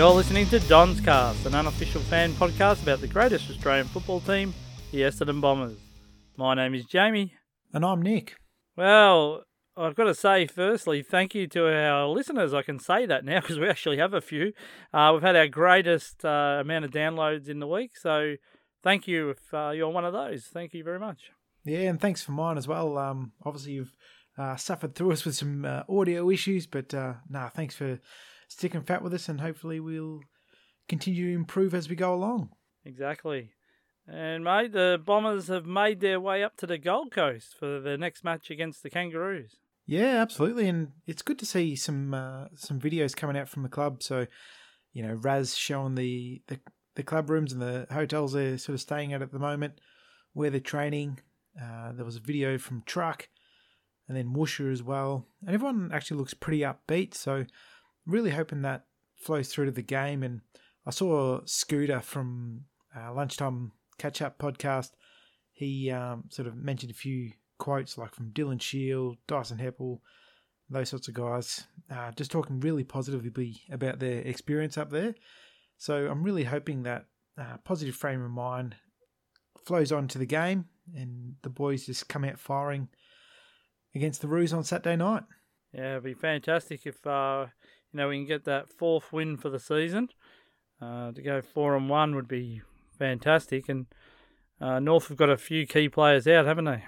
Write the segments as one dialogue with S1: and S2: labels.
S1: You're listening to Don's Cast, an unofficial fan podcast about the greatest Australian football team, the Essendon Bombers. My name is Jamie.
S2: And I'm Nick.
S1: Well, I've got to say, firstly, thank you to our listeners. I can say that now because we actually have a few. Uh, we've had our greatest uh, amount of downloads in the week, so thank you if uh, you're one of those. Thank you very much.
S2: Yeah, and thanks for mine as well. Um, obviously, you've uh, suffered through us with some uh, audio issues, but uh, nah, thanks for sticking fat with us, and hopefully we'll continue to improve as we go along.
S1: Exactly. And, mate, the Bombers have made their way up to the Gold Coast for the next match against the Kangaroos.
S2: Yeah, absolutely, and it's good to see some uh, some videos coming out from the club. So, you know, Raz showing the, the the club rooms and the hotels they're sort of staying at at the moment, where they're training. Uh, there was a video from Truck, and then Woosher as well, and everyone actually looks pretty upbeat. So, really hoping that flows through to the game. And I saw Scooter from uh, Lunchtime Catch Up podcast. He um, sort of mentioned a few quotes like from Dylan Shiel, Dyson Heppel, those sorts of guys, uh, just talking really positively about their experience up there. So I'm really hoping that uh, positive frame of mind flows on to the game and the boys just come out firing against the Roos on Saturday night.
S1: Yeah, it'd be fantastic if uh, you know we can get that fourth win for the season. Uh, to go four and one would be fantastic, and uh, North have got a few key players out, haven't they?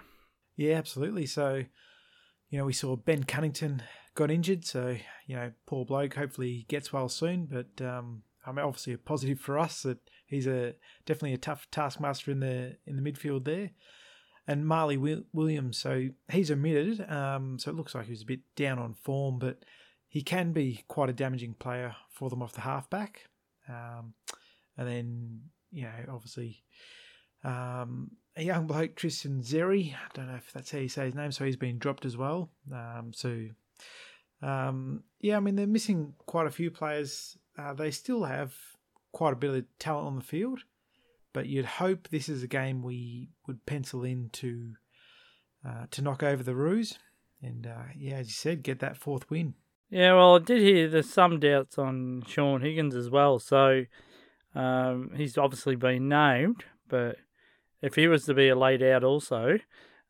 S2: Yeah, absolutely. So, you know, we saw Ben Cunnington got injured, so you know, poor bloke. Hopefully, gets well soon. But um, I mean, obviously, a positive for us that he's a definitely a tough taskmaster in the in the midfield there. And Marley Williams, so he's omitted, um, so it looks like he was a bit down on form, but he can be quite a damaging player for them off the halfback. Um, and then, you know, obviously, um, a young bloke, Tristan Xerri, I don't know if that's how you say his name, so he's been dropped as well. Um, so, um, yeah, I mean, they're missing quite a few players. Uh, they still have quite a bit of talent on the field but you'd hope this is a game we would pencil in to uh, to knock over the Roos. and uh, yeah, as you said, get that fourth win.
S1: Yeah, well, I did hear there's some doubts on Shaun Higgins as well, so um, he's obviously been named, but if he was to be a laid out also,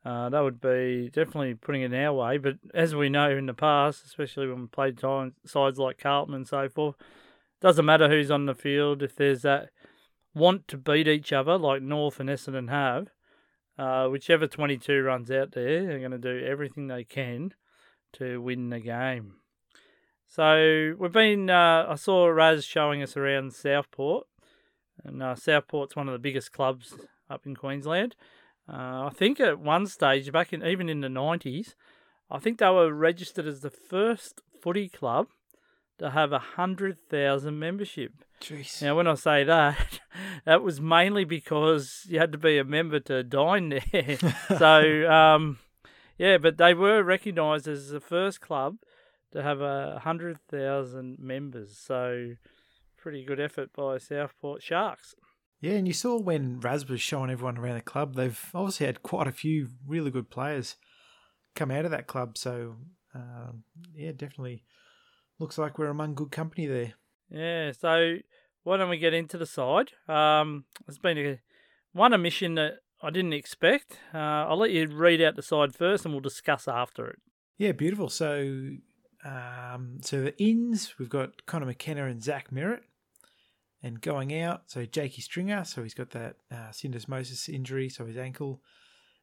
S1: uh, that would be definitely putting it our way. But as we know in the past, especially when we played time, sides like Carlton and so forth, doesn't matter who's on the field if there's that want to beat each other like North and Essendon have, uh, whichever 22 runs out there, they're going to do everything they can to win the game. So we've been, uh, I saw Raz showing us around Southport, and uh, Southport's one of the biggest clubs up in Queensland. Uh, I think at one stage, back in even in the 90s, I think they were registered as the first footy club to have a hundred thousand membership.
S2: Jeez.
S1: Now, when I say that, that was mainly because you had to be a member to dine there. so, um, yeah, but they were recognised as the first club to have a hundred thousand members. So, pretty good effort by Southport Sharks.
S2: Yeah, and you saw when Raz was showing everyone around the club, they've obviously had quite a few really good players come out of that club. So, um, yeah, definitely looks like we're among good company there.
S1: Yeah, so why don't we get into the side? Um, it's been a one omission that I didn't expect. Uh, I'll let you read out the side first, and we'll discuss after it.
S2: Yeah, beautiful. So, um, so the ins we've got Connor McKenna and Zach Merrett. and going out so Jakey Stringer, so he's got that uh, syndesmosis injury, so his ankle,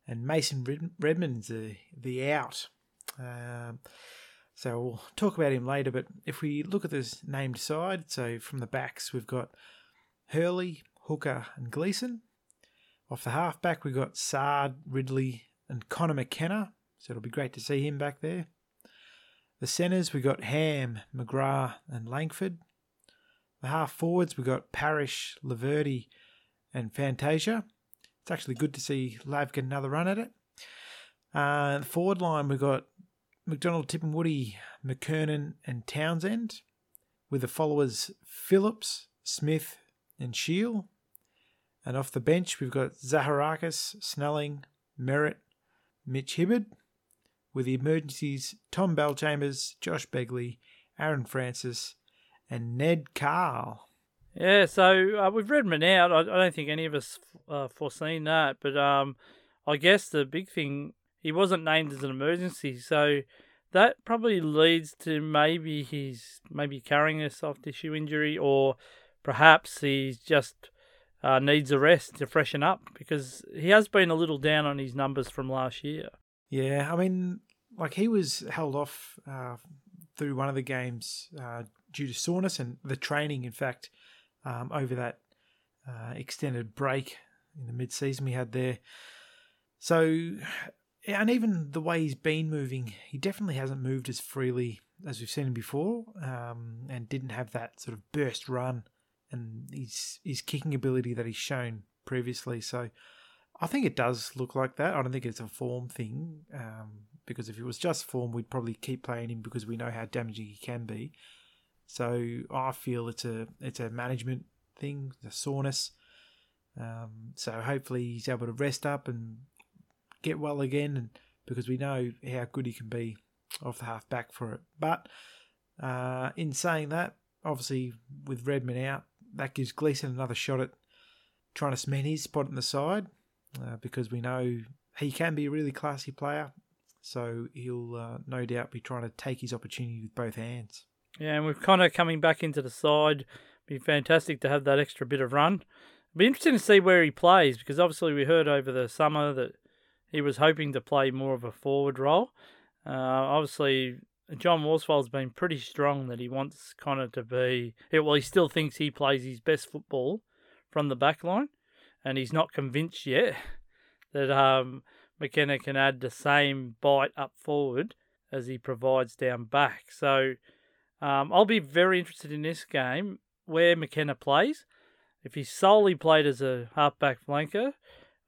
S2: and Mason Redman's the the out. Um, so we'll talk about him later. But if we look at this named side, so from the backs, we've got Hurley, Hooker, and Gleeson. Off the halfback, we've got Saad, Ridley, and Connor McKenna. So it'll be great to see him back there. The centres, we've got Ham, McGrath, and Langford. The half forwards, we've got Parish, Laverty, and Fantasia. It's actually good to see Lav get another run at it. Uh, the forward line, we've got McDonald, Tipungwuti, McKernan, and Townsend, with the followers Phillips, Smith, and Shiel. And off the bench, we've got Zaharakis, Snelling, Merrett, Mitch Hibberd, with the emergencies Tom Bellchambers, Josh Begley, Aaron Francis, and Ned Cahill.
S1: Yeah, so uh, we've read him out. I, I don't think any of us uh, foreseen that, but um, I guess the big thing he wasn't named as an emergency, so that probably leads to maybe he's maybe carrying a soft tissue injury, or perhaps he's just uh, needs a rest to freshen up because he has been a little down on his numbers from last year.
S2: Yeah, I mean, like he was held off uh, through one of the games uh, due to soreness and the training, in fact, um, over that uh, extended break in the mid-season we had there. So, and even the way he's been moving, he definitely hasn't moved as freely as we've seen him before, um, and didn't have that sort of burst run and his his kicking ability that he's shown previously. So, I think it does look like that. I don't think it's a form thing, um, because if it was just form, we'd probably keep playing him because we know how damaging he can be. So I feel it's a it's a management thing, the soreness. Um, so hopefully he's able to rest up and get well again, and because we know how good he can be off the half back for it. But uh, in saying that, obviously with Redman out, that gives Gleeson another shot at trying to cement his spot in the side uh, because we know he can be a really classy player. So he'll uh, no doubt be trying to take his opportunity with both hands.
S1: Yeah, and with Connor coming back into the side, be fantastic to have that extra bit of run. Be interesting to see where he plays because obviously we heard over the summer that he was hoping to play more of a forward role. Uh, obviously, John Worsfold's been pretty strong that he wants Connor to be. Well, he still thinks he plays his best football from the back line, and he's not convinced yet that um, McKenna can add the same bite up forward as he provides down back. So um, I'll be very interested in this game where McKenna plays. If he solely played as a halfback flanker,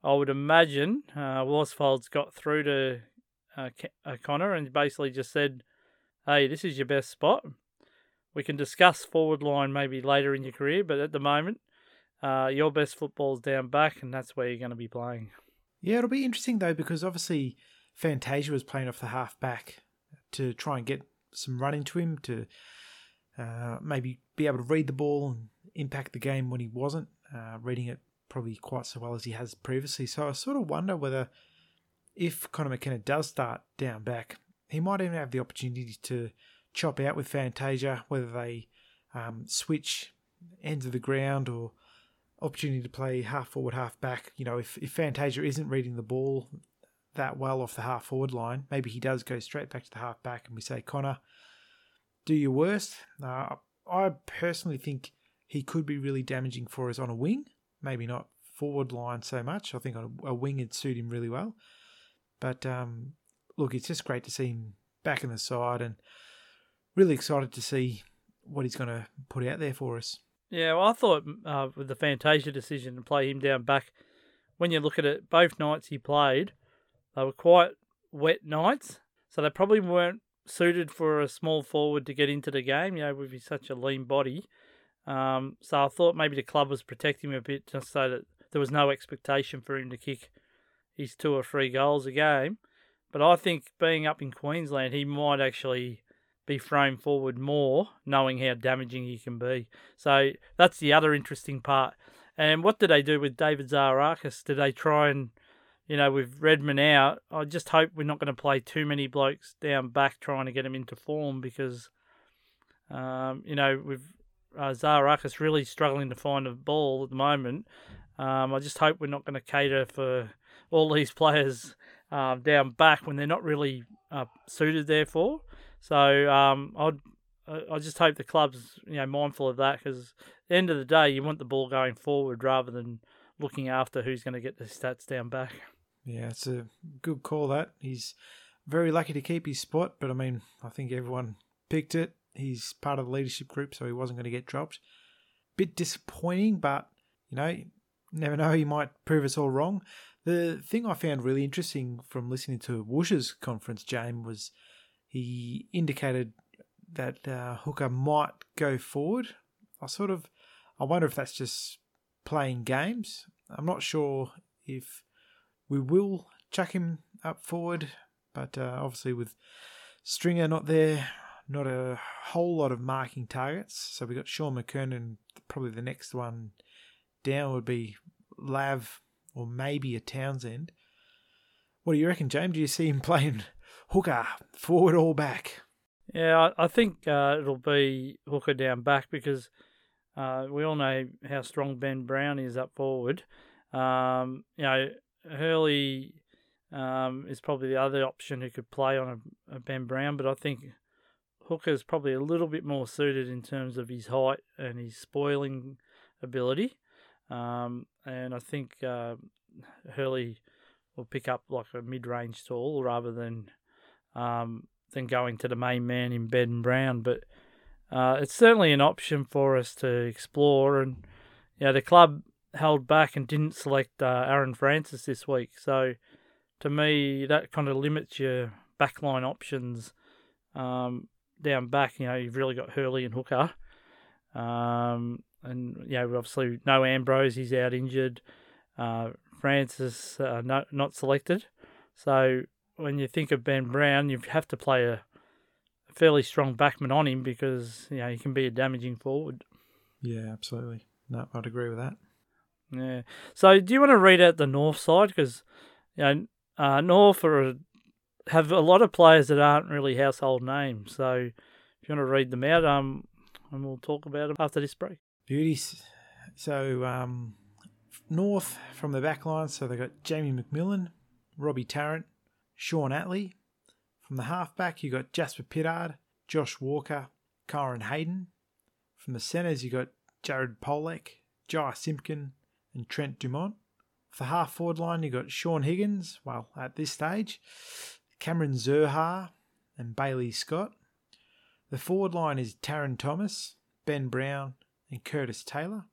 S1: I would imagine uh, Worsfold's got through to uh, uh, Connor and basically just said, "Hey, this is your best spot. We can discuss forward line maybe later in your career, but at the moment, uh, your best football's down back, and that's where you're going to be playing."
S2: Yeah, it'll be interesting though because obviously Fantasia was playing off the half back to try and get some run into him to uh, maybe be able to read the ball and impact the game when he wasn't uh, reading it probably quite so well as he has previously. So I sort of wonder whether if Connor McKenna does start down back, he might even have the opportunity to chop out with Fantasia, whether they um, switch ends of the ground or opportunity to play half forward, half back. You know, if, if Fantasia isn't reading the ball that well off the half forward line, maybe he does go straight back to the half back and we say, Connor, do your worst. Uh, I personally think he could be really damaging for us on a wing, maybe not forward line so much. I think on a, a wing would suit him really well. But um, look, it's just great to see him back in the side and really excited to see what he's going to put out there for us.
S1: Yeah, well, I thought uh, with the Fantasia decision to play him down back, when you look at it, both nights he played, they were quite wet nights, so they probably weren't suited for a small forward to get into the game. You know, with his such a lean body. Um, so I thought maybe the club was protecting him a bit, just so that there was no expectation for him to kick his two or three goals a game. But I think being up in Queensland, he might actually be thrown forward more, knowing how damaging he can be. So that's the other interesting part. And what did they do with David Zaharakis? Did they try and, you know, with Redman out? I just hope we're not going to play too many blokes down back trying to get him into form because, um, you know, with uh, Zaharakis really struggling to find a ball at the moment. Um, I just hope we're not going to cater for all these players uh, down back when they're not really uh, suited there for. So um, I'd I just hope the club's you know mindful of that because the end of the day, you want the ball going forward rather than looking after who's going to get the stats down back.
S2: Yeah, it's a good call. That he's very lucky to keep his spot, but I mean, I think everyone picked it. He's part of the leadership group, so he wasn't going to get dropped. Bit disappointing, but you know, never know. He might prove us all wrong. The thing I found really interesting from listening to Woosh's conference, James, was he indicated that uh, Hooker might go forward. I sort of, I wonder if that's just playing games. I'm not sure if we will chuck him up forward, but uh, obviously with Stringer not there, not a whole lot of marking targets. So we got Shaun McKernan. Probably the next one down would be Lav or maybe a Townsend. What do you reckon, James? Do you see him playing hooker, forward or back?
S1: Yeah, I, think uh, it'll be hooker down back because uh, we all know how strong Ben Brown is up forward. Um, you know, Hurley um, is probably the other option who could play on a, a Ben Brown, but I think Hooker is probably a little bit more suited in terms of his height and his spoiling ability. Um, and I think uh, Hurley will pick up like a mid-range tall rather than um, than going to the main man in Ben Brown. But uh, it's certainly an option for us to explore. And yeah, the club held back and didn't select uh, Aaron Francis this week, so to me that kind of limits your backline options um, down back. You know, you've really got Hurley and Hooker. Um, and know, obviously no Ambrose, he's out injured. Uh, Francis uh, no, not selected. So when you think of Ben Brown, you have to play a, fairly strong backman on him because you know he can be a damaging forward.
S2: Yeah, absolutely. No, I'd agree with that.
S1: Yeah. So do you want to read out the North side because you know uh, North are, have a lot of players that aren't really household names. So if you want to read them out, um, and we'll talk about them after this break.
S2: Beauties. So um, North from the back line, so they've got Jamie McMillan, Robbie Tarrant, Shaun Atley. From the halfback, you got Jasper Pittard, Josh Walker, Kyron Hayden. From the centres, you got Jared Polec, Jy Simpkin, and Trent Dumont. For half forward line, you got Shaun Higgins, well, at this stage, Cameron Zurhaar, and Bailey Scott. The forward line is Tarryn Thomas, Ben Brown, and Curtis Taylor,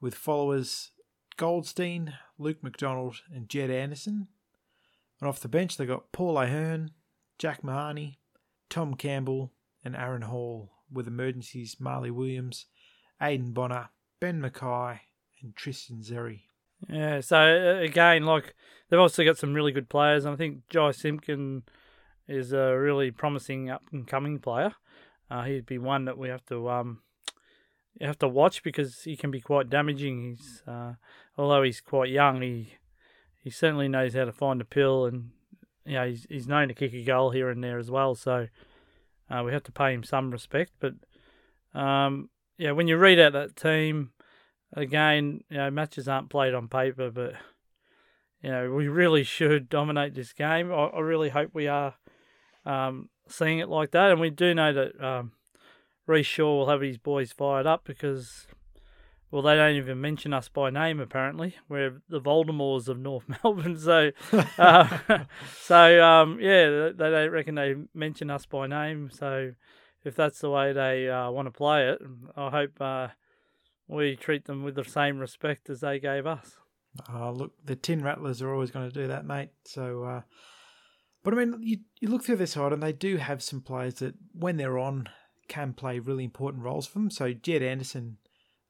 S2: with followers Goldstein, Luke McDonald, and Jed Anderson. And off the bench, they got Paul Ahern, Jack Mahony, Tom Campbell, and Aaron Hall, with emergencies Marley Williams, Aidan Bonar, Ben McKay, and Tristan Xerri.
S1: Yeah, so uh, again, like they've also got some really good players, and I think Jy Simpkin is a really promising up and coming player. Uh, he'd be one that we have to um, have to watch because he can be quite damaging. He's uh, although he's quite young, he he certainly knows how to find a pill, and you know, he's he's known to kick a goal here and there as well. So uh, we have to pay him some respect. But um, yeah, when you read out that team, again, you know, matches aren't played on paper, but you know, we really should dominate this game. I, I really hope we are um, seeing it like that, and we do know that um, Rhyce Shaw will have his boys fired up because, well, they don't even mention us by name apparently. We're the Voldemorts of North Melbourne, so uh, so um, yeah, they don't reckon they mention us by name. So if that's the way they uh, want to play it, I hope uh, we treat them with the same respect as they gave us.
S2: Oh, look, the Tin Rattlers are always going to do that, mate. So, uh, but I mean, you, you look through this side, and they do have some players that, when they're on, can play really important roles for them. So, Jed Anderson,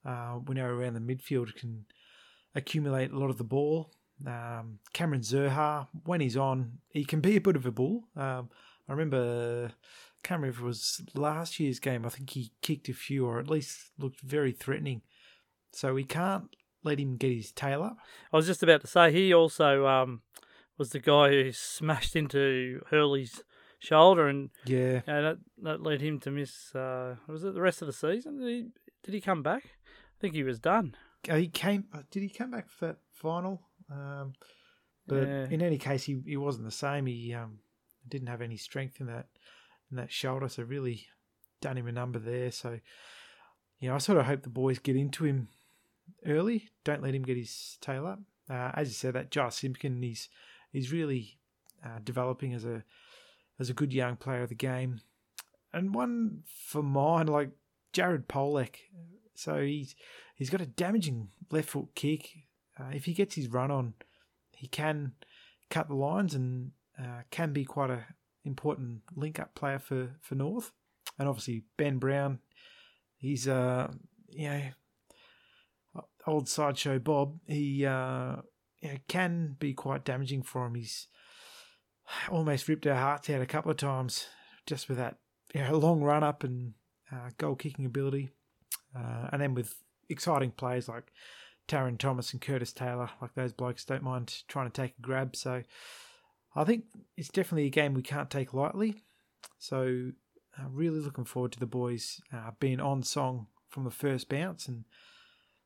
S2: uh, we know around the midfield, can accumulate a lot of the ball. Um, Cameron Zurhaar, when he's on, he can be a bit of a bull. Um, I remember, can't remember if it was last year's game. I think he kicked a few, or at least looked very threatening. So we can't let him get his tail up.
S1: I was just about to say he also um, was the guy who smashed into Hurley's shoulder, and
S2: Yeah,
S1: you know, that that led him to miss. Uh, was it the rest of the season? Did he did he come back? I think he was done.
S2: Uh, he came. uh, Did he come back for that final? Um, but
S1: Yeah.
S2: in any case, he, he wasn't the same. He um, didn't have any strength in that in that shoulder, so really done him a number there. So, you know, I sort of hope the boys get into him early. Don't let him get his tail up. Uh, as you said, that Josh Simpkin, he's he's really uh, developing as a as a good young player of the game, and one for mine like Jared Polec. So he's he's got a damaging left foot kick. Uh, if he gets his run on, he can cut the lines and uh, can be quite a important link up player for for North. And obviously Ben Brown, he's uh you know old sideshow Bob. He uh you know, can be quite damaging for him. He's almost ripped our hearts out a couple of times just with that you know, long run up and uh, goal kicking ability, uh, and then with exciting players like Tarryn Thomas and Curtis Taylor, like those blokes don't mind trying to take a grab. So I think it's definitely a game we can't take lightly. So uh, really looking forward to the boys uh, being on song from the first bounce and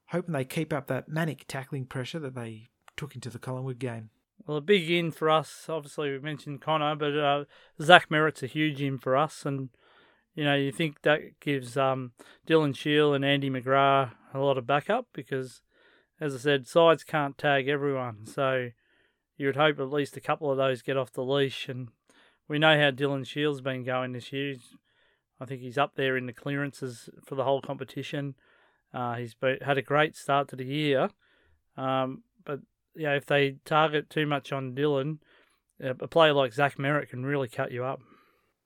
S2: hoping they keep up that manic tackling pressure that they took into the Collingwood game.
S1: Well, a big in for us. Obviously, we mentioned Connor, but uh, Zach Merrett's a huge in for us, and you know you think that gives um, Dylan Shiel and Andy McGrath a lot of backup because, as I said, sides can't tag everyone, so you would hope at least a couple of those get off the leash. And we know how Dylan Shiel's been going this year. I think he's up there in the clearances for the whole competition. Uh, he's been, had a great start to the year, um, but you know, if they target too much on Dylan, a player like Zach Merrett can really cut you up.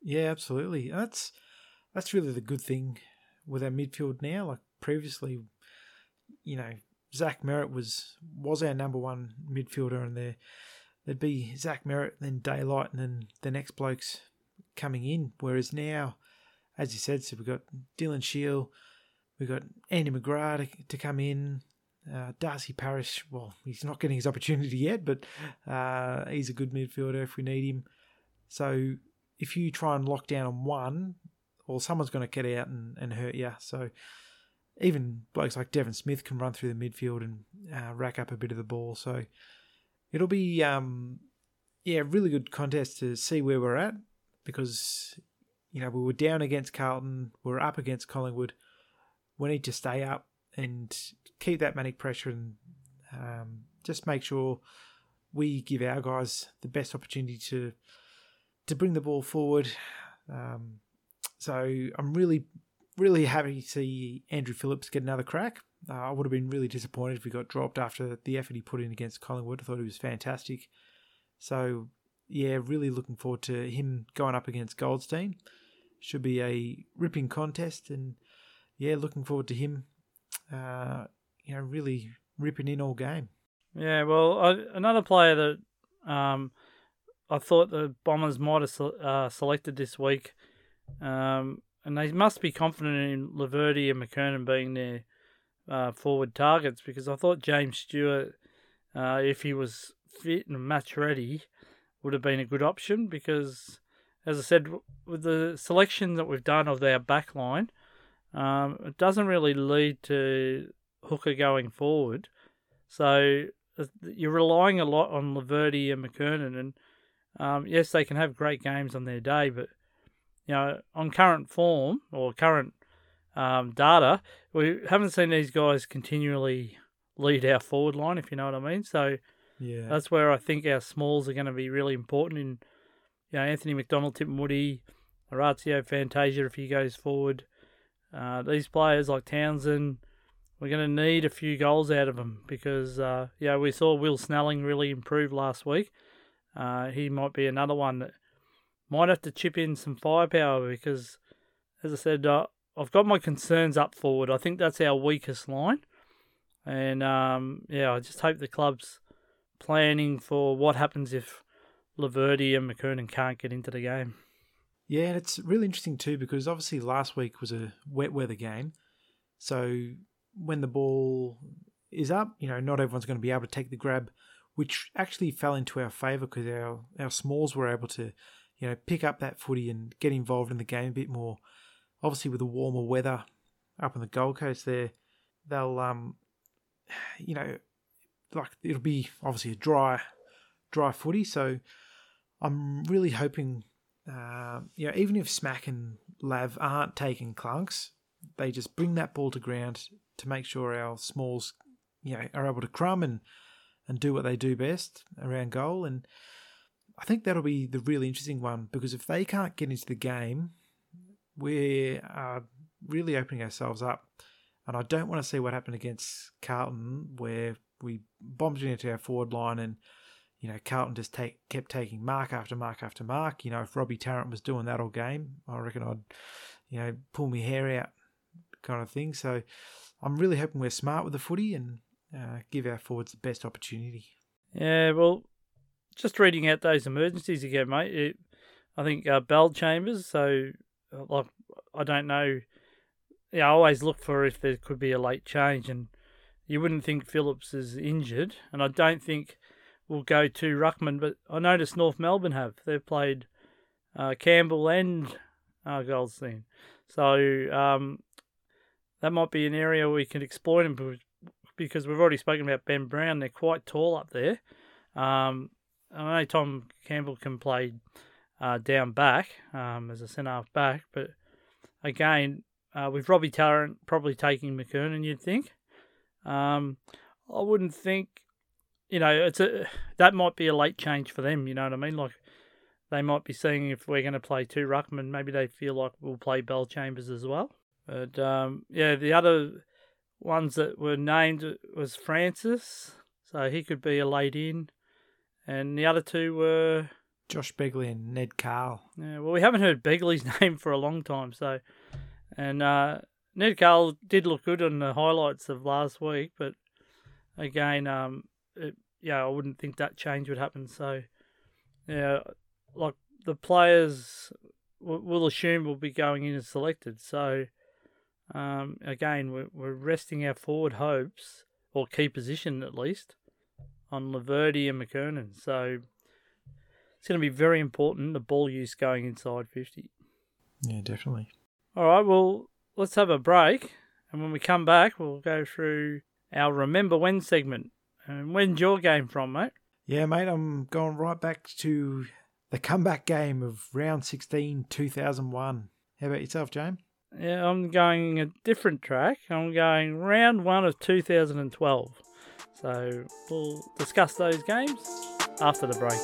S2: Yeah, absolutely. That's that's really the good thing with our midfield now. Like previously, you know, Zach Merrett was was our number one midfielder, and there there'd be Zach Merrett, then Daylight, and then the next blokes coming in. Whereas now, as you said, so we've got Dylan Shiel, we've got Andy McGrath to, to come in, uh, Darcy Parish, well, he's not getting his opportunity yet, but uh, he's a good midfielder if we need him. So if you try and lock down on one, well, someone's going to get out and, and hurt you. So even blokes like Devon Smith can run through the midfield and uh, rack up a bit of the ball. So it'll be, um, yeah, really good contest to see where we're at because, you know, we were down against Carlton, we are up against Collingwood. We need to stay up and keep that manic pressure and um, just make sure we give our guys the best opportunity to to bring the ball forward. Um, so I'm really really happy to see Andrew Phillips get another crack. Uh, I would have been really disappointed if he got dropped after the effort he put in against Collingwood. I thought he was fantastic. So yeah, really looking forward to him going up against Goldstein. Should be a ripping contest, and yeah, looking forward to him uh, you know, really ripping in all game.
S1: Yeah, well, I, another player that um, I thought the Bombers might have uh, selected this week, um, and they must be confident in Laverty and McKernan being their uh, forward targets because I thought James Stewart, uh, if he was fit and match ready, would have been a good option because, as I said, with the selection that we've done of our back line, um, it doesn't really lead to hooker going forward. So uh, you're relying a lot on Laverty and McKernan, and um, yes, they can have great games on their day, but you know, on current form or current um, data, we haven't seen these guys continually lead our forward line, if you know what I mean. So
S2: yeah,
S1: that's where I think our smalls are going to be really important. In you know, Anthony McDonald, Tipungwuti, Orazio Fantasia if he goes forward. Uh, these players like Townsend, we're going to need a few goals out of them because, uh, yeah, we saw Will Snelling really improve last week. Uh, he might be another one that might have to chip in some firepower because, as I said, uh, I've got my concerns up forward. I think that's our weakest line. And, um, yeah, I just hope the club's planning for what happens if Laverty and McKernan can't get into the game.
S2: Yeah, and it's really interesting too because obviously last week was a wet weather game. So when the ball is up, you know, not everyone's going to be able to take the grab, which actually fell into our favour because our, our smalls were able to, you know, pick up that footy and get involved in the game a bit more. Obviously, with the warmer weather up on the Gold Coast there, they'll, um, you know, like it'll be obviously a dry, dry footy. So I'm really hoping uh, you know, even if Smack and Lav aren't taking clunks, they just bring that ball to ground to make sure our smalls, you know, are able to crumb and and do what they do best around goal. And I think that'll be the really interesting one because if they can't get into the game, we are really opening ourselves up. And I don't want to see what happened against Carlton, where we bombed into our forward line and you know, Carlton just take, kept taking mark after mark after mark. You know, if Robbie Tarrant was doing that all game, I reckon I'd, you know, pull my hair out kind of thing. So I'm really hoping we're smart with the footy and uh, give our forwards the best opportunity.
S1: Yeah, well, just reading out those emergencies again, mate. It, I think uh, Bellchambers, so like I don't know. Yeah, I always look for if there could be a late change, and you wouldn't think Phillips is injured, and I don't think we'll go to Ruckman. But I noticed North Melbourne have they've played uh, Campbell and uh, Goldstein, so um, that might be an area we can exploit them because we've already spoken about Ben Brown. They're quite tall up there. Um, I know Tom Campbell can play uh, down back um, as a centre half back, but again, uh, with Robbie Tarrant probably taking McKernan, you'd think. Um, I wouldn't think, you know, it's a that might be a late change for them. You know what I mean? Like they might be seeing if we're going to play two ruckman, maybe they feel like we'll play Bellchambers as well. But um, yeah, the other ones that were named was Francis, so he could be a late in, and the other two were
S2: Josh Begley and Ned Cahill.
S1: Yeah, well, we haven't heard Begley's name for a long time, so and uh, Ned Cahill did look good on the highlights of last week, but again, um, it, yeah, I wouldn't think that change would happen. So, yeah, like the players will assume will be going in as selected. So, um, again, we're, we're resting our forward hopes, or key position at least, on Laverty and McKernan. So it's going to be very important the ball use going inside 50.
S2: Yeah, definitely.
S1: All right, well, let's have a break. And when we come back, we'll go through our Remember When segment. And when's your game from, mate?
S2: Yeah, mate, I'm going right back to the comeback game of round 16, 2001. How about yourself, James?
S1: Yeah, I'm going a different track. I'm going round one of 2012. So we'll discuss those games after the break.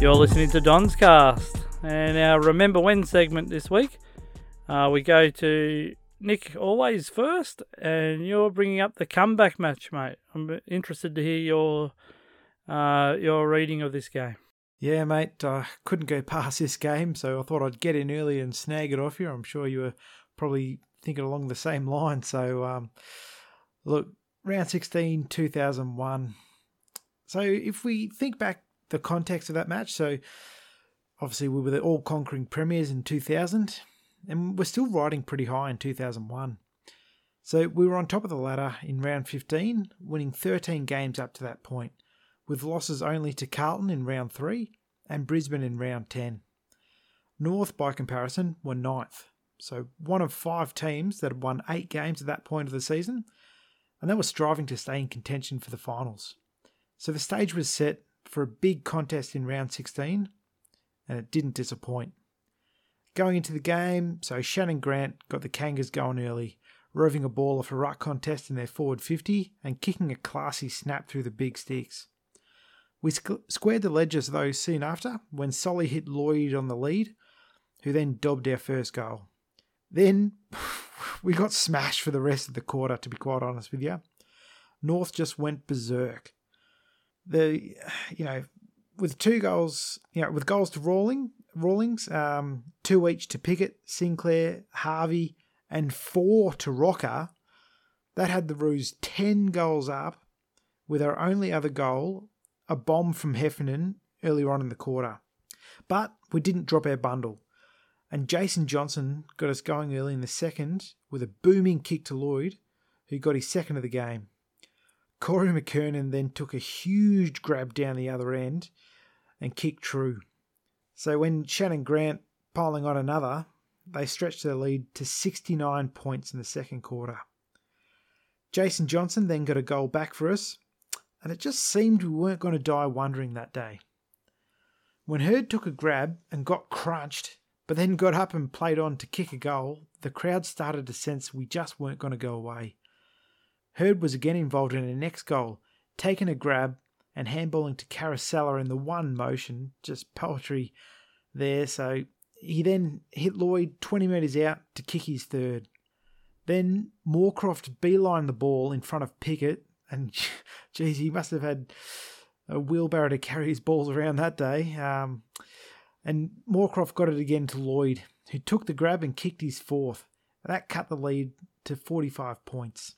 S1: You're listening to Don's Cast, and our Remember When segment this week. Uh, we go to Nick, always first, and you're bringing up the comeback match, mate. I'm interested to hear your uh, your reading of this game.
S2: Yeah, mate, I couldn't go past this game, so I thought I'd get in early and snag it off you. I'm sure you were probably thinking along the same line. So, um, look, round 16, 2001. So, if we think back the context of that match, so obviously we were the all conquering premiers in 2000 and we're still riding pretty high in 2001. So we were on top of the ladder in round 15, winning 13 games up to that point, with losses only to Carlton in round 3 and Brisbane in round 10. North, by comparison, were ninth, so one of five teams that had won eight games at that point of the season, and they were striving to stay in contention for the finals. So the stage was set for a big contest in round 16, and it didn't disappoint. Going into the game, so Shannon Grant got the Kangas going early, roving a ball off a ruck contest in their forward 50 and kicking a classy snap through the big sticks. We squared the ledgers though soon after when Solly hit Lloyd on the lead, who then dobbed our first goal. Then we got smashed for the rest of the quarter, to be quite honest with you. North just went berserk. The, you know, with two goals, you know, with goals to Rawling, Rawlings, um, two each to Pickett, Sinclair, Harvey, and four to Rocca. That had the Roos 10 goals up, with our only other goal, a bomb from Heffernan earlier on in the quarter. But we didn't drop our bundle, and Jason Johnson got us going early in the second with a booming kick to Lloyd, who got his second of the game. Corey McKernan then took a huge grab down the other end and kicked true. So when Shannon Grant piling on another, they stretched their lead to 69 points in the second quarter. Jason Johnson then got a goal back for us, and it just seemed we weren't going to die wondering that day. When Hird took a grab and got crunched, but then got up and played on to kick a goal, the crowd started to sense we just weren't going to go away. Hird was again involved in a next goal, taking a grab and handballing to Caracella in the one motion, just poetry there. So he then hit Lloyd 20 metres out to kick his third. Then Moorcroft beelined the ball in front of Pickett, and geez, he must have had a wheelbarrow to carry his balls around that day. Um, and Moorcroft got it again to Lloyd, who took the grab and kicked his fourth. That cut the lead to 45 points.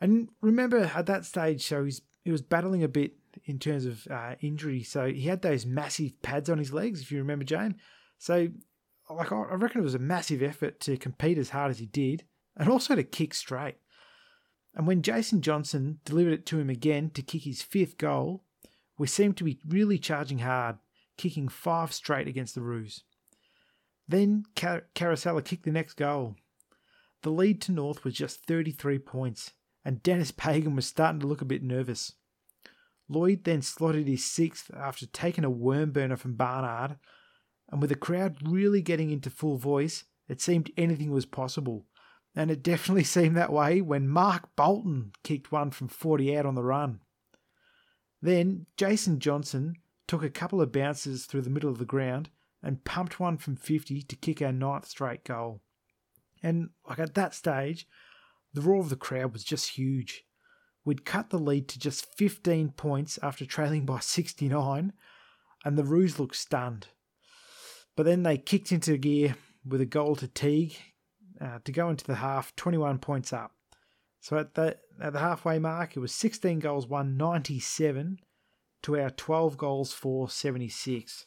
S2: And remember at that stage, so he's, he was battling a bit in terms of uh, injury. So he had those massive pads on his legs, if you remember, James. So, like, I reckon it was a massive effort to compete as hard as he did and also to kick straight. And when Jason Johnson delivered it to him again to kick his fifth goal, we seemed to be really charging hard, kicking five straight against the Roos. Then Car- kicked the next goal. The lead to North was just 33 points, and Denis Pagan was starting to look a bit nervous. Lloyd then slotted his sixth after taking a worm burner from Barnard, and with the crowd really getting into full voice, it seemed anything was possible. And it definitely seemed that way when Mark Bolton kicked one from 40 out on the run. Then Jason Johnson took a couple of bounces through the middle of the ground and pumped one from 50 to kick our ninth straight goal. And like at that stage, the roar of the crowd was just huge. We'd cut the lead to just 15 points after trailing by 69, and the Roos looked stunned. But then they kicked into gear with a goal to Teague uh, to go into the half 21 points up. So at the, at the halfway mark, it was 16 goals won 97 to our 12 goals for 76.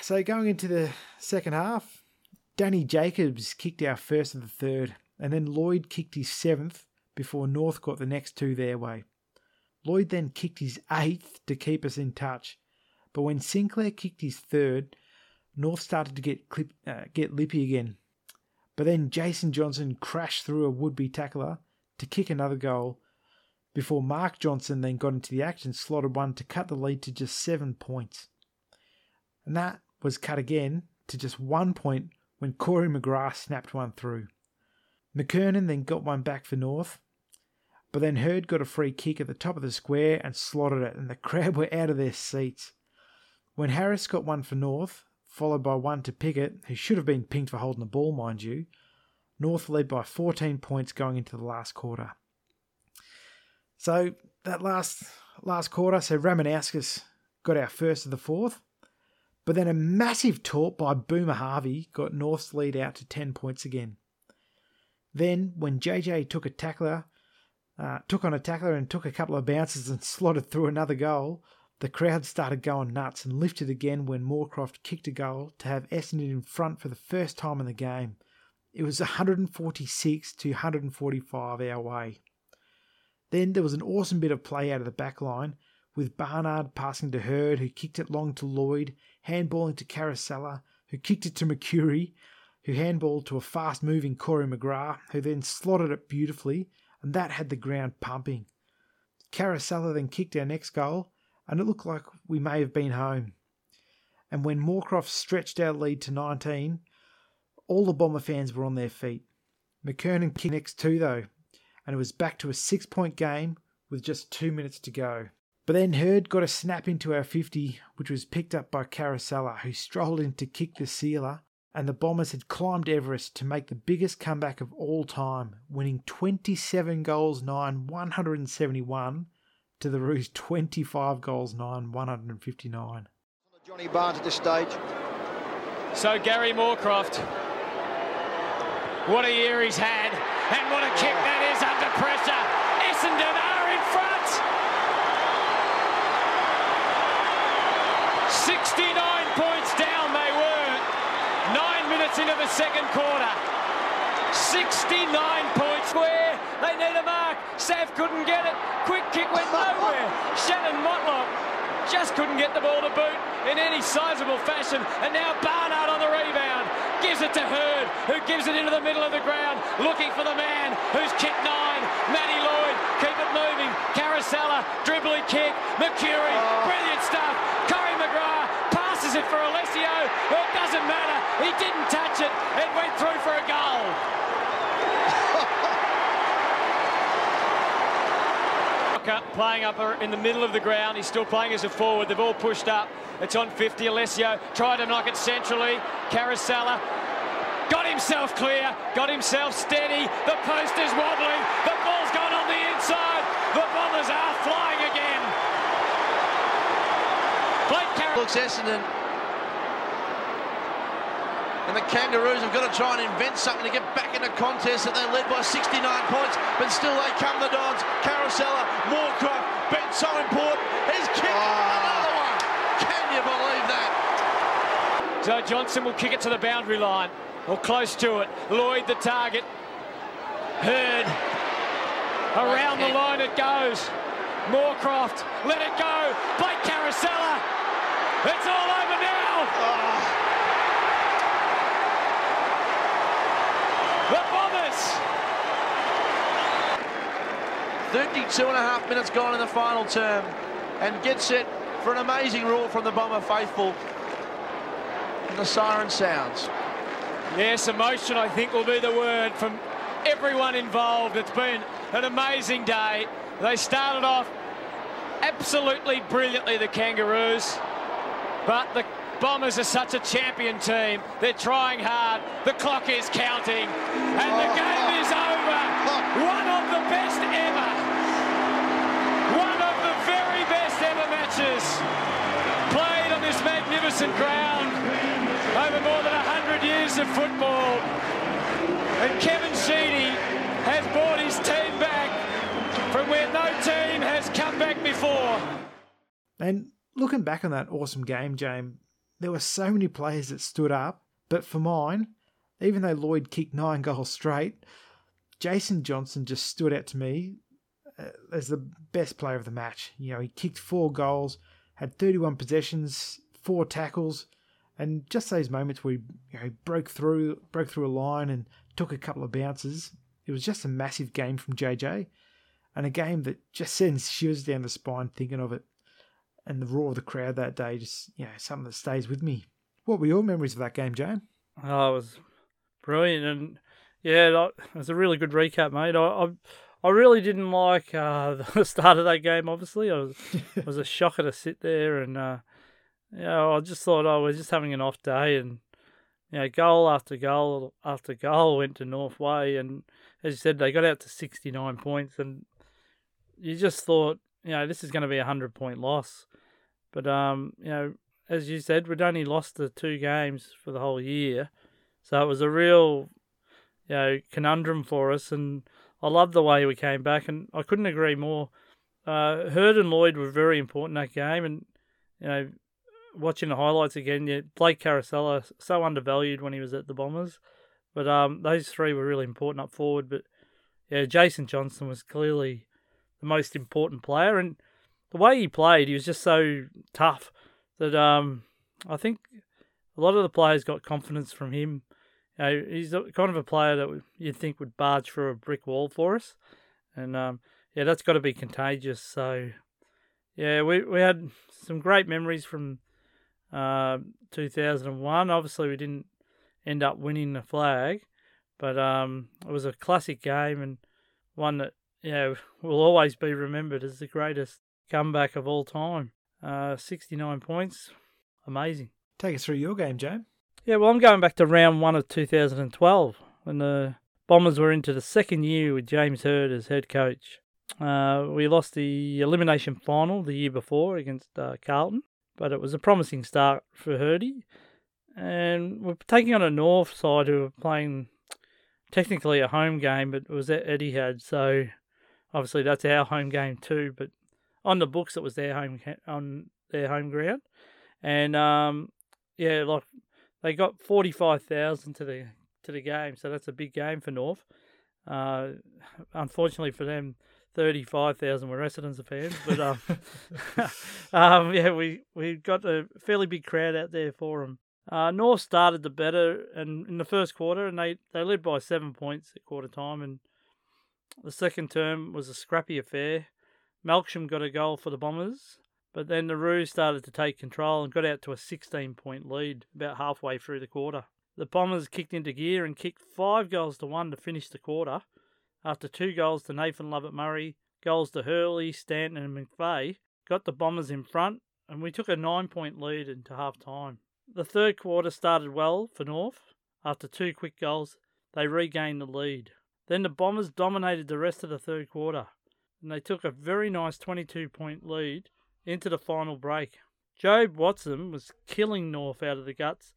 S2: So going into the second half, Danny Jacobs kicked our first of the third, and then Lloyd kicked his seventh before North got the next two their way. Lloyd then kicked his eighth to keep us in touch, but when Sinclair kicked his third, North started to get clip, uh, get lippy again. But then Jason Johnson crashed through a would-be tackler to kick another goal, before Mark Johnson then got into the action, slotted one to cut the lead to just seven points. And that was cut again to just one point when Cory McGrath snapped one through. McKernan then got one back for North, but then Hird got a free kick at the top of the square and slotted it, and the crowd were out of their seats. When Harris got one for North, followed by one to Pickett, who should have been pinked for holding the ball, mind you, North led by 14 points going into the last quarter. So that last last quarter, so Ramanauskas got our first of the fourth, but then a massive taunt by Boomer Harvey got North's lead out to 10 points again. Then, when JJ took a tackler, uh, took on a tackler and took a couple of bounces and slotted through another goal, the crowd started going nuts and lifted again when Moorcroft kicked a goal to have Essendon in front for the first time in the game. It was 146 to 145 our way. Then there was an awesome bit of play out of the back line, with Barnard passing to Hird, who kicked it long to Lloyd, handballing to Caracella, who kicked it to Mercuri, who handballed to a fast moving Cory McGrath, who then slotted it beautifully, and that had the ground pumping. Caracella then kicked our next goal, and it looked like we may have been home. And when Moorcroft stretched our lead to 19, all the Bomber fans were on their feet. McKernan kicked next two, though, and it was back to a six point game with just two minutes to go. But then Hird got a snap into our 50, which was picked up by Caracella, who strolled in to kick the sealer and the Bombers had climbed Everest to make the biggest comeback of all time, winning 27 goals 9 171 to the Roos 25 goals 9 159.
S3: Johnny Barnes at this stage.
S4: So Gary Moorcroft, what a year he's had, and what a kick that is under pressure. Essendon are in front. 69 points down they were. Nine minutes into the second quarter. 69 points where they need a mark. Sav couldn't get it. Quick kick went nowhere. Shannon Motlop just couldn't get the ball to boot in any sizable fashion. And now Barnard on the rebound. Gives it to Hird, who gives it into the middle of the ground, looking for the man who's kicked nine. Matty Lloyd, keep it moving. Caracella, dribbling kick. Mercuri, oh. brilliant stuff. Cory McGrath passes it for Alessio. It doesn't matter. He didn't touch it. It went through for a goal. Playing up in the middle of the ground. He's still playing as a forward. They've all pushed up. It's on 50. Alessio tried to knock it centrally. Caracella got himself clear, got himself steady. The post is wobbling. The ball's gone on the inside. The Bombers are flying again. Played Car-
S3: Looks Essendon. And
S5: the Kangaroos have got to try and invent something to get back in the contest that they're led by 69 points, but still they come the Dons. Caracella, Moorcroft, been so important. He's kicked ah. another one. Can you believe that?
S4: So Johnson will kick it to the boundary line, or close to it. Lloyd the target. Hird. Around the line it goes. Moorcroft, let it go. Blake Caracella. It's all over now. The Bombers.
S5: 32 and a half minutes gone in the final term and gets it for an amazing roar from the Bomber faithful. And the siren sounds.
S4: Yes, emotion, I think, will be the word from everyone involved. It's been an amazing day. They started off absolutely brilliantly, the Kangaroos, but the Bombers are such a champion team. They're trying hard. The clock is counting, and the oh, game is over. One of the best ever. Magnificent ground over more than 100 years of football. And Kevin Sheedy has brought his team back from where no team has come back before.
S2: And looking back on that awesome game, James, there were so many players that stood up. But for mine, even though Lloyd kicked nine goals straight, Jason Johnson just stood out to me uh, as the best player of the match. You know, he kicked four goals, had 31 possessions, four tackles, and just those moments where he you know, broke through, broke through a line and took a couple of bounces. It was just a massive game from JJ, and a game that just sends shivers down the spine thinking of it. And the roar of the crowd that day, just you know, something that stays with me. What were your memories of that game, Jane?
S1: Oh, it was brilliant, and yeah, it was a really good recap, mate. I I, I really didn't like uh, the start of that game. Obviously, I was it was a shocker to sit there, and uh, know, I just thought, oh, we're just having an off day, and you know, goal after goal after goal went to North Way, and as you said, they got out to sixty nine points, and you just thought, you know, this is going to be a hundred point loss, but um, you know, as you said, we'd only lost the two games for the whole year. So it was a real, you know, conundrum for us, and I love the way we came back, and I couldn't agree more. Uh, and Lloyd were very important that game, and you know, watching the highlights again, yeah, Blake Caracella so undervalued when he was at the Bombers, but um, those three were really important up forward. But yeah, Jason Johnson was clearly the most important player, and the way he played, he was just so tough that um, I think a lot of the players got confidence from him. You know, he's a, kind of a player that you'd think would barge through a brick wall for us, and um, yeah, that's got to be contagious. So yeah, we we had some great memories from uh, 2001. Obviously, we didn't end up winning the flag, but um, it was a classic game and one that you know will always be remembered as the greatest comeback of all time. Uh, 69 points, amazing.
S2: Take us through your game, James.
S1: Yeah, well, I'm going back to round one of 2012 when the Bombers were into the second year with James Hird as head coach. Uh, we lost the elimination final the year before against uh, Carlton, but it was a promising start for Hirdy. And we're taking on a North side who were playing technically a home game, but it was at Etihad, so obviously that's our home game too. But on the books, it was their home on their home ground, and um, yeah, like they got forty five thousand to the to the game, so that's a big game for North. Uh, unfortunately for them, thirty five thousand were residents of fans, but um, um, yeah, we we got a fairly big crowd out there for them. Uh, North started the better, and in the first quarter, and they they led by seven points at quarter time, and the second term was a scrappy affair. Melksham got a goal for the Bombers, but then the Roos started to take control and got out to a 16 point lead about halfway through the quarter. The Bombers kicked into gear and kicked five goals to one to finish the quarter. After two goals to Nathan Lovett Murray, goals to Hurley, Stanton, and McVeigh, got the Bombers in front, and we took a nine point lead into half time. The third quarter started well for North. After two quick goals, they regained the lead. Then the Bombers dominated the rest of the third quarter, and they took a very nice 22 point lead into the final break. Jobe Watson was killing North out of the guts,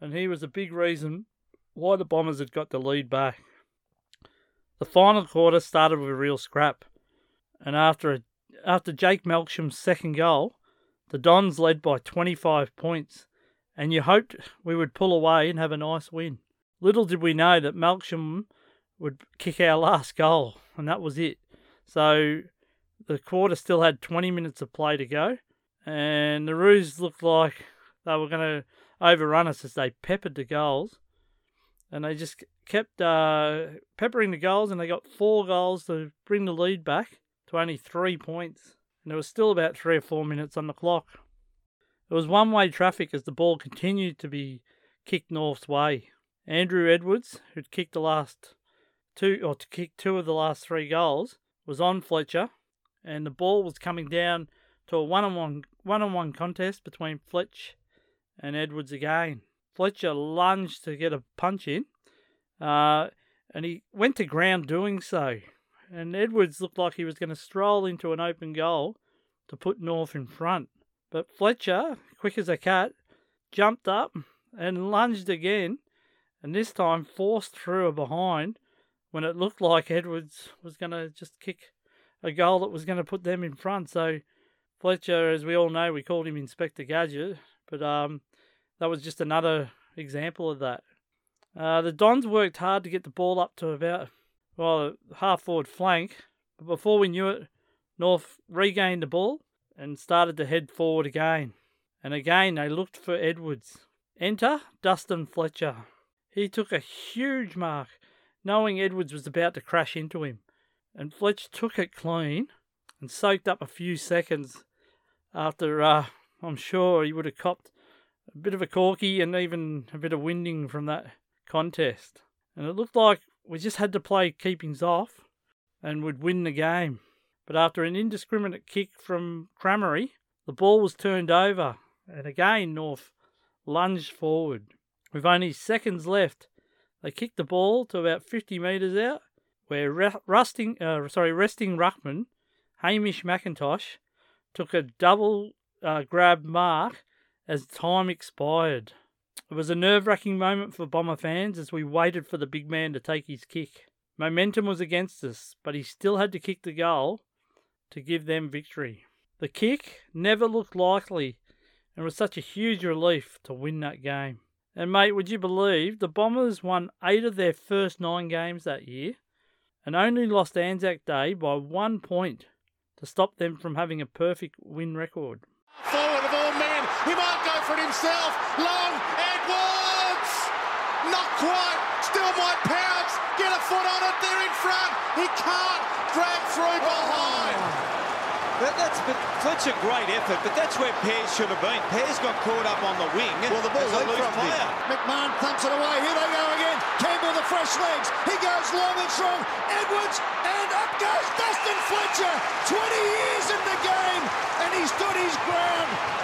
S1: and he was a big reason why the Bombers had got the lead back. The final quarter started with a real scrap, and after a, after Jake Melksham's second goal, the Dons led by 25 points, and you hoped we would pull away and have a nice win. Little did we know that Melksham would kick our last goal, and that was it. So the quarter still had 20 minutes of play to go, and the Roos looked like they were going to overrun us as they peppered the goals. And they just kept uh, peppering the goals, and they got four goals to bring the lead back to only three points. And there was still about three or four minutes on the clock. It was one way traffic as the ball continued to be kicked North's way. Andrew Edwards, who'd kicked the last two, or to kick two of the last three goals, was on Fletcher, and the ball was coming down to a one-on-one one-on-one contest between Fletch and Edwards again. Fletcher lunged to get a punch in, uh, and he went to ground doing so. And Edwards looked like he was going to stroll into an open goal to put North in front. But Fletcher, quick as a cat, jumped up and lunged again, and this time forced through a behind when it looked like Edwards was going to just kick a goal that was going to put them in front. So Fletcher, as we all know, we called him Inspector Gadget, but um, that was just another example of that. Uh, the Dons worked hard to get the ball up to about, well, half forward flank, but before we knew it, North regained the ball and started to head forward again. And again, they looked for Edwards. Enter Dustin Fletcher. He took a huge mark, knowing Edwards was about to crash into him. And Fletcher took it clean and soaked up a few seconds after, uh, I'm sure he would have copped a bit of a corky and even a bit of winding from that contest. And it looked like we just had to play keepings off and would win the game. But after an indiscriminate kick from Crameri, the ball was turned over, and again North lunged forward. With only seconds left, they kicked the ball to about 50 metres out, where rusting, uh, sorry, resting ruckman Hamish McIntosh took a double uh, grab mark as time expired. It was a nerve wracking moment for Bomber fans as we waited for the big man to take his kick. Momentum was against us, but he still had to kick the goal to give them victory. The kick never looked likely and was such a huge relief to win that game. And, mate, would you believe the Bombers won eight of their first nine games that year and only lost Anzac Day by one point to stop them from having a perfect win record.
S6: Forward of all he might go for it himself. Long, Edwards! Not quite, still might pounce, get a foot on it, they're in front. He can't drag through behind. Oh.
S4: That, that's but Fletcher, great effort, but that's where Pears should have been. Pears got caught up on the wing.
S3: Well, the ball
S4: as a loose player.
S3: McMahon thumps it away. Here they go again. Campbell the fresh legs. He goes long and strong. Edwards and up goes Dustin Fletcher. 20 years in the game, and he stood his ground.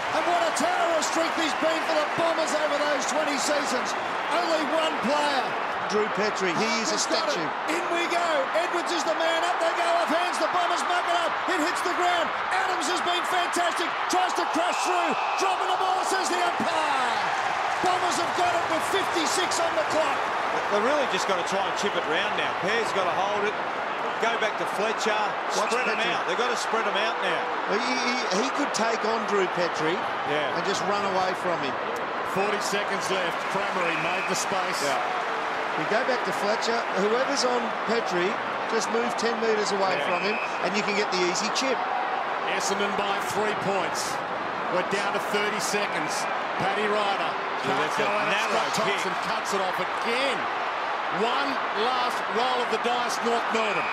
S3: And what terrorist streak he's been for the Bombers over those 20 seasons. Only one player Drew Petrie. He is a statue. In we go. Edwards is the man. Up they go off hands. The Bombers muck it up. It hits the ground. Adams has been fantastic. Tries to crash through. Dropping the ball, says the umpire. Bombers have got it with 56 on the clock.
S4: They're really just got to try and chip it round now. Pears got to hold it. Go back to Fletcher.
S3: Watch
S4: spread
S3: Petrie.
S4: them out. They've got to spread them out now.
S3: He, he, he could take on Drew Petrie
S4: Yeah.
S3: and just run away from him.
S6: 40 seconds left. Crameri made the space.
S4: Yeah.
S3: We go back to Fletcher. Whoever's on Petrie, just move 10 metres away
S6: Yeah.
S3: from him and you can get the easy chip.
S6: Essendon by three points. We're down to 30 seconds. Paddy Ryder can't
S4: that's
S6: go
S4: a
S6: out. Scott Thompson cuts it off again. One last roll of the dice, North Melbourne.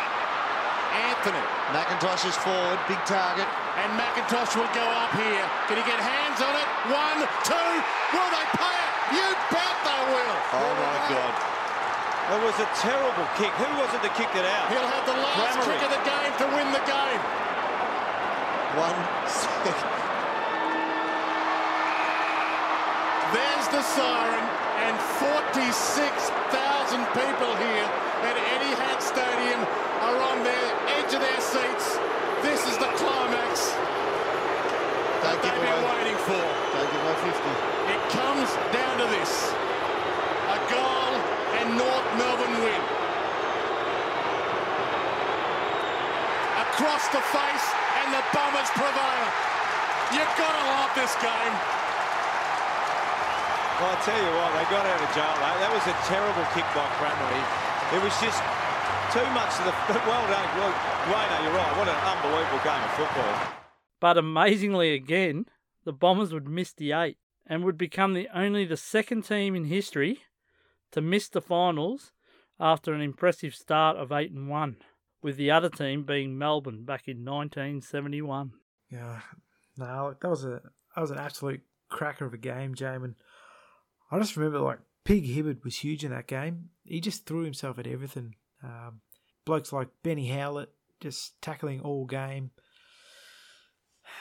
S6: Anthony
S3: McIntosh is forward, big target.
S6: and McIntosh will go up here. Can he get hands on it? One, two. Will they pay it? You bet they will.
S3: Oh my God.
S4: It was a terrible kick. Who was it that kicked it out?
S6: He'll have the last
S4: Crameri.
S6: kick of the game to win the game.
S3: One second.
S6: There's the siren and 46,000 people here at Etihad Stadium are on the edge of their seats. This is the climax that
S3: Don't
S6: they've been waiting for.
S3: Don't give away 50.
S6: It comes down to this. A goal and North Melbourne win. Across the face and the Bombers prevail. You've got to love this game.
S7: Well, I tell you what, they got out of jail, mate. That was a terrible kick by Cranley. It was just too much of the. Well done, well, Wayno, you're right. What an unbelievable game of football.
S1: But amazingly, again, the Bombers would miss the eight and would become the only the second team in history to miss the finals after an impressive start of eight and one, with the other team being Melbourne back in 1971.
S2: Yeah, no, that was a that was an absolute cracker of a game, Jamin. I just remember like Pig Hibberd was huge in that game. He just threw himself at everything. Um, blokes like Benny Howlett just tackling all game.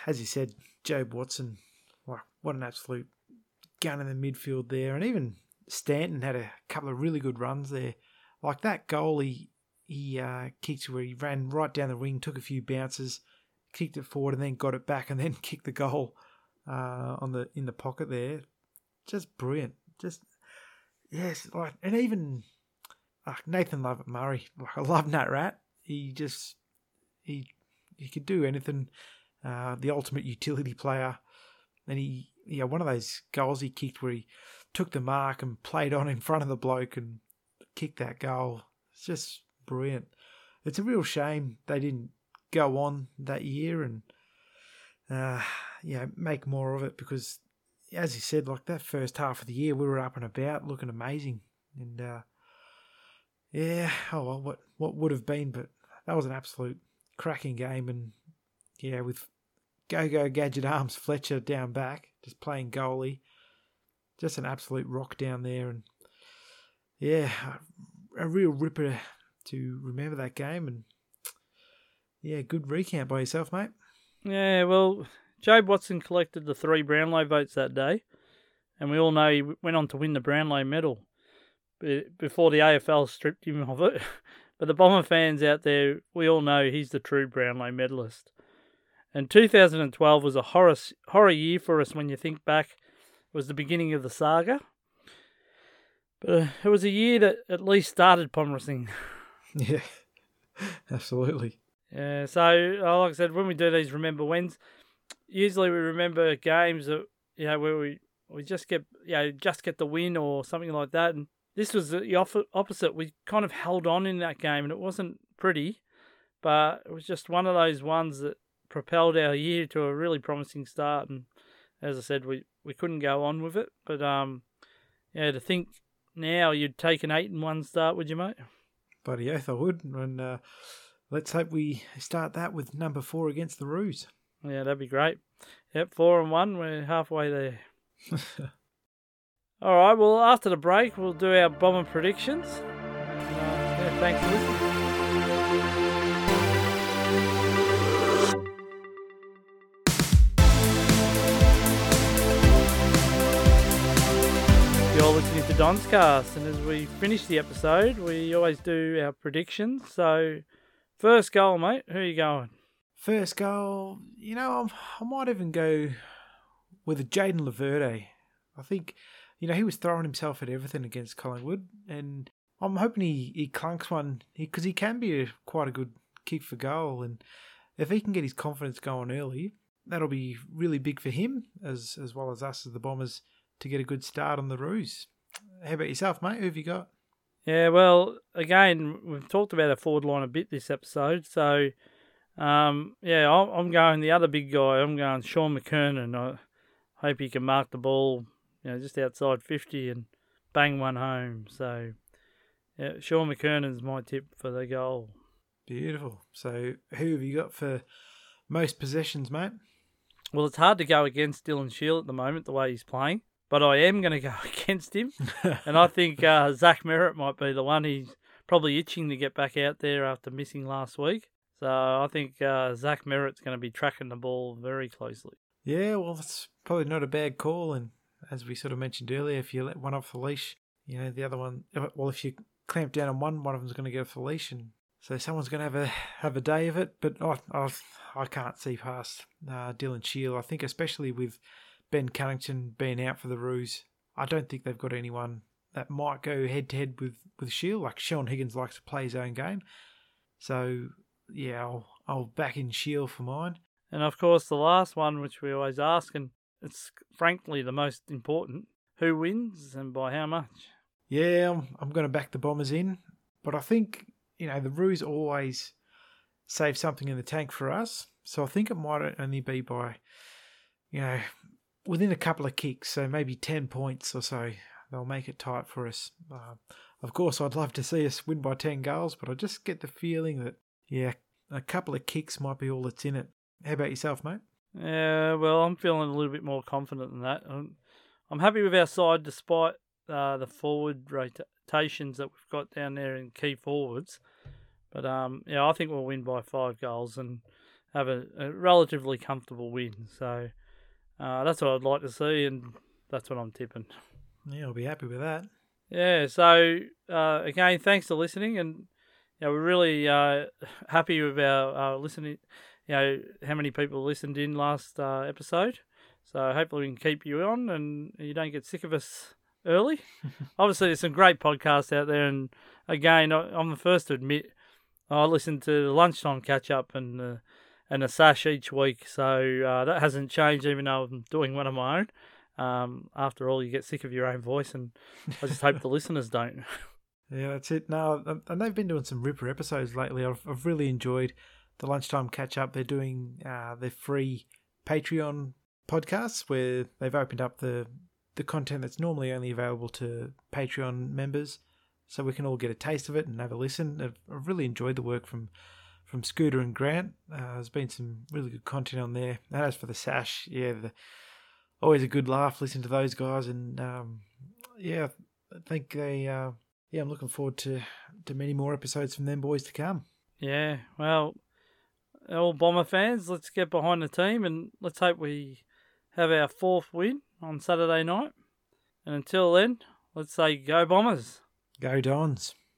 S2: As you said, Jobe Watson, what an absolute gun in the midfield there, and even Stanton had a couple of really good runs there. Like that goal he he uh, kicked where he ran right down the wing, took a few bounces, kicked it forward, and then got it back, and then kicked the goal uh, on the in the pocket there. Just brilliant. Just yes, like and even uh, Nathan Lovett Murray. Like I love Nat Rat. He just he he could do anything. Uh, the ultimate utility player, and he yeah one of those goals he kicked where he took the mark and played on in front of the bloke and kicked that goal. It's just brilliant. It's a real shame they didn't go on that year and uh, you know make more of it because as you said, like that first half of the year, we were up and about, looking amazing, and uh, yeah, oh well, what what would have been, but that was an absolute cracking game, and yeah, with Go Go Gadget Arms Fletcher down back, just playing goalie, just an absolute rock down there, and yeah, a, a real ripper to remember that game, and yeah, good recount by yourself, mate.
S1: Yeah, well, Jobe Watson collected the three Brownlow votes that day, and we all know he went on to win the Brownlow medal before the AFL stripped him of it. But the Bomber fans out there, we all know he's the true Brownlow medalist. And 2012 was a horror horror year for us when you think back. It was the beginning of the saga. But uh, it was a year that at least started promising.
S2: Yeah, absolutely.
S1: Yeah, so uh, like I said, when we do these remember wins, usually we remember games that you know where we we just get you know just get the win or something like that. And this was the opposite. We kind of held on in that game, and it wasn't pretty, but it was just one of those ones that propelled our year to a really promising start. And as I said, we we couldn't go on with it. But um, yeah, to think now you'd take an eight and one start, would you, mate?
S2: Bloody oath, I would. And uh, let's hope we start that with number four against the Roos.
S1: Yeah, that'd be great. Yep, four and one. We're halfway there. All right. Well, after the break, we'll do our bomber predictions. Uh, yeah, thanks for listening. You're listening to DonsCast, and as we finish the episode, we always do our predictions. So, first goal, mate. Who are you going?
S2: First goal, you know, I might even go with a Jayden Laverde. I think, you know, he was throwing himself at everything against Collingwood, and I'm hoping he, he clunks one because he, he, can be a, quite a good kick for goal. And if he can get his confidence going early, that'll be really big for him as as well as us as the Bombers to get a good start on the Roos. How about yourself, mate? Who have you got?
S1: Yeah, well, again, we've talked about our forward line a bit this episode, so um, yeah, I'm going the other big guy. I'm going Shaun McKernan. I hope he can mark the ball, you know, just outside 50 and bang one home. So, yeah, Shaun McKernan's my tip for the goal.
S2: Beautiful. So, who have you got for most possessions, mate?
S1: Well, it's hard to go against Dylan Shiel at the moment, the way he's playing. But I am going to go against him. and I think uh, Zach Merrett might be the one. He's probably itching to get back out there after missing last week. So I think uh, Zach Merrett's going to be tracking the ball very closely.
S2: Yeah, well, it's probably not a bad call. And as we sort of mentioned earlier, if you let one off the leash, you know, the other one, well, if you clamp down on one, one of them's going to get off the leash. And so someone's going to have a have a day of it. But I, I, I can't see past uh, Dylan Shiel. I think, especially with Ben Cunnington being out for the Roos, I don't think they've got anyone that might go head to head with with Shiel. Like Shaun Higgins likes to play his own game, so yeah, I'll I'll back in Shiel for mine.
S1: And of course, the last one, which we always ask, and it's frankly the most important: who wins and by how much?
S2: Yeah, I'm, I'm going to back the Bombers in, but I think you know the Roos always save something in the tank for us, so I think it might only be by you know within a couple of kicks, so maybe ten points or so. They'll make it tight for us. Uh, of course, I'd love to see us win by ten goals, but I just get the feeling that yeah, a couple of kicks might be all that's in it. How about yourself, mate?
S1: Yeah, well, I'm feeling a little bit more confident than that. I'm, I'm happy with our side despite uh, the forward rotations that we've got down there in key forwards. But um, yeah, I think we'll win by five goals and have a, a relatively comfortable win. So uh, that's what I'd like to see, and that's what I'm tipping.
S2: Yeah, I'll be happy with that.
S1: Yeah. So uh, again, thanks for listening, and you know, we're really uh, happy with our uh, listening. You know how many people listened in last uh, episode. So hopefully we can keep you on, and you don't get sick of us early. Obviously, there's some great podcasts out there, and again, I'm the first to admit I listen to the lunchtime catch up and uh, and a sash each week, so uh, that hasn't changed, even though I'm doing one of my own. Um, after all, you get sick of your own voice, and I just hope the listeners don't.
S2: Yeah, that's it. Now, and they've been doing some ripper episodes lately. I've, I've really enjoyed the lunchtime catch up. They're doing uh, their free Patreon podcasts where they've opened up the the content that's normally only available to Patreon members, so we can all get a taste of it and have a listen. I've, I've really enjoyed the work from from Scooter and Grant. Uh, there's been some really good content on there. And as for the Sash, yeah, the, always a good laugh listening to those guys, and um, yeah, I think they. Uh, yeah, I'm looking forward to to many more episodes from them boys to come.
S1: Yeah, well, all Bomber fans, let's get behind the team and let's hope we have our fourth win on Saturday night. And until then, let's say go Bombers.
S2: Go Dons.